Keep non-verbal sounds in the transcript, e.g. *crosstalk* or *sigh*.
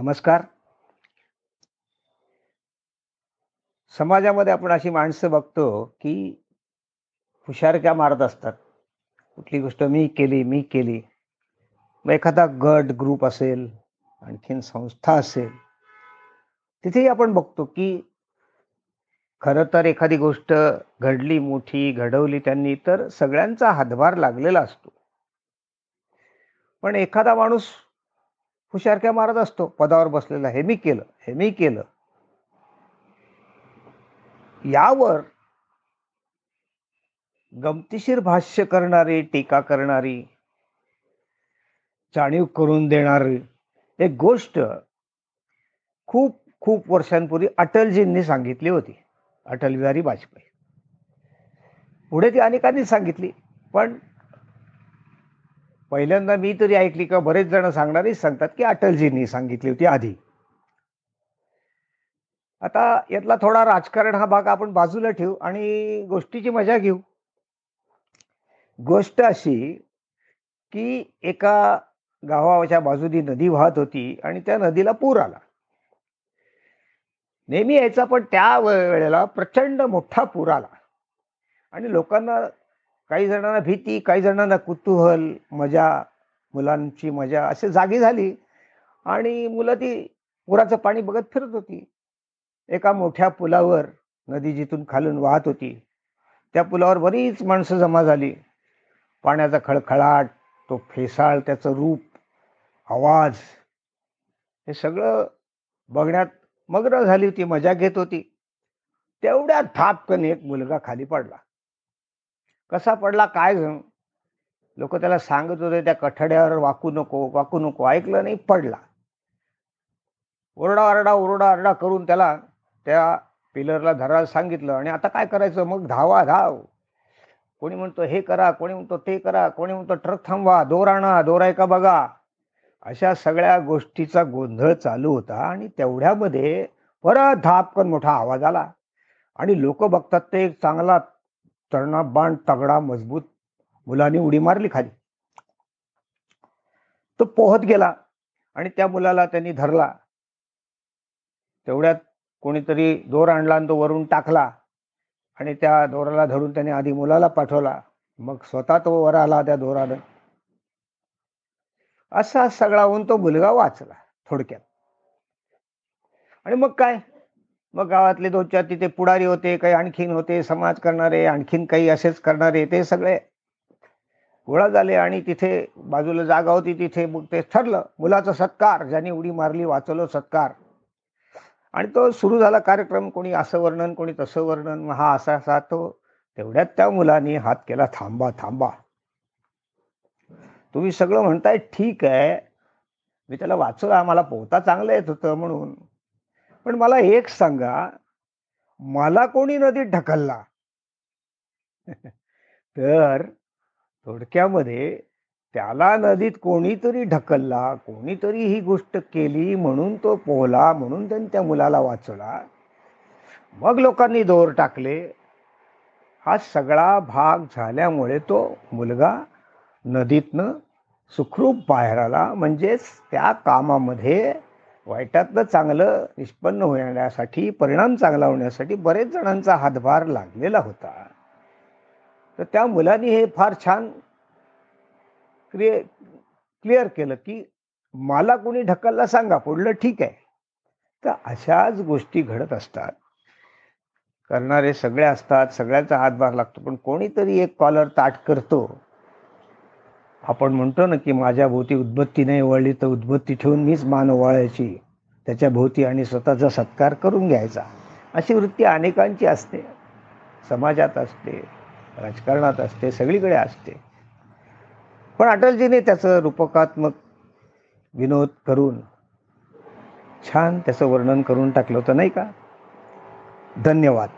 नमस्कार. समाजामध्ये आपण अशी माणसं बघतो की हुशारक्या मारत असतात. कुठली गोष्ट मी केली मी केली. मग एखादा गट ग्रुप असेल आणखीन संस्था असेल तिथेही आपण बघतो की खरं तर एखादी गोष्ट घडली मोठी घडवली त्यांनी तर सगळ्यांचा हातभार लागलेला असतो. पण एखादा माणूस हुशारक्या मारत असतो? पदावर बसलेला. हे मी केलं. हे मी केलं. यावर गमतीशीर भाष्य करणारी टीका करणारी जाणीव करून देणारी एक गोष्ट खूप खूप वर्षांपूर्वी अटलजींनी सांगितली होती. अटल बिहारी वाजपेयी. पुढे ती अनेकांनी सांगितली पण पहिल्यांदा मी तरी ऐकली का बरेच जण सांगणारेच सांगतात की अटलजींनी सांगितली होती आधी. आता यातला थोडा राजकारण हा भाग आपण बाजूला ठेवू आणि गोष्टीची मजा घेऊ. गोष्ट अशी की एका गावाच्या बाजूनी नदी वाहत होती आणि त्या नदीला पूर आला. नेहमी यायचा पण त्या वेळेला प्रचंड मोठा पूर आला. आणि लोकांना काही जणांना भीती काही जणांना कुतूहल मजा मुलांची मजा असे जागी झाली. आणि मुलं ती पुराचं पाणी बघत फिरत होती. एका मोठ्या पुलावर नदी जिथून खालून वाहत होती. त्या पुलावर बरीच माणसं जमा झाली. पाण्याचा खळखळाट तो फेसाळ त्याचं रूप आवाज हे सगळं बघण्यात मग्न झाली होती मजा घेत होती. तेवढ्या थापकन एक मुलगा खाली पडला. कसा पडला काय लोक त्याला सांगत होते त्या कठड्यावर वाकू नको वाकू नको ऐकलं नाही पडला. ओरडा आरडा ओरडा आरडा करून त्याला त्या पिलरला धरायला सांगितलं आणि आता काय करायचं? मग धावा धाव. कोणी म्हणतो हे करा कोणी म्हणतो ते करा कोणी म्हणतो ट्रक थांबवा दोर आणा दोर आहे का बघा. अशा सगळ्या गोष्टीचा गोंधळ चालू होता आणि तेवढ्यामध्ये परत धापकन मोठा आवाज आला. आणि लोक बघतात ते एक चांगला तरणा बाण तगडा मजबूत मुलांनी उडी मारली खाली. तो पोहत गेला आणि त्या मुलाला त्यांनी धरला. तेवढ्यात कोणीतरी दोर आणला आणि तो वरून टाकला आणि त्या दोराला धरून त्याने आधी मुलाला पाठवला. मग स्वतः तो वर आला त्या दोरानं. असा सगळा होऊन तो मुलगा वाचला थोडक्यात. आणि मग काय? मग गावातले दोन चार तिथे पुढारी होते काही आणखीन होते समाज करणारे आणखीन काही असेच करणारे ते सगळे गोळा झाले आणि तिथे बाजूला जागा होती तिथे मग ते ठरलं मुलाचा सत्कार ज्याने उडी मारली वाचवलं सत्कार. आणि तो सुरू झाला कार्यक्रम कोणी असं वर्णन कोणी तसं वर्णन हा असा असा तो तेवढ्यात त्या मुलांनी हात केला थांबा थांबा. तुम्ही सगळं म्हणताय ठीक आहे. मी त्याला वाचवलं आम्हाला पोहता चांगलं येत होतं म्हणून. पण मला एक सांगा मला कोणी नदीत ढकलला? *laughs* तर थोडक्यामध्ये त्याला नदीत कोणीतरी ढकलला कोणीतरी ही गोष्ट केली म्हणून तो पोहला म्हणून त्यांनी त्या मुलाला वाचवला. मग लोकांनी दोर टाकले. हा सगळा भाग झाल्यामुळे तो मुलगा नदीतनं सुखरूप बाहेर आला. म्हणजेच त्या कामामध्ये वाईटातलं चांगलं निष्पन्न होण्यासाठी परिणाम चांगला होण्यासाठी बरेच जणांचा हातभार लागलेला होता. तर त्या मुलांनी हे फार छान क्रिए क्लिअर केलं की मला कोणी ढकलला सांगा पुढलं ठीक आहे. तर अशाच गोष्टी घडत असतात. करणारे सगळे असतात सगळ्यांचा हातभार लागतो पण कोणीतरी एक कॉलर ताट करतो. आपण म्हणतो ना की माझ्या भोवती उद्बत्ती नाही वळली तर उद्बत्ती ठेवून मीच मान ओवाळायची त्याच्या भोवती आणि स्वतःचा सत्कार करून घ्यायचा. अशी वृत्ती अनेकांची असते. समाजात असते राजकारणात असते सगळीकडे असते. पण अटलजीने त्याचं रूपकात्मक विनोद करून छान त्याचं वर्णन करून टाकलं होतं नाही का? धन्यवाद.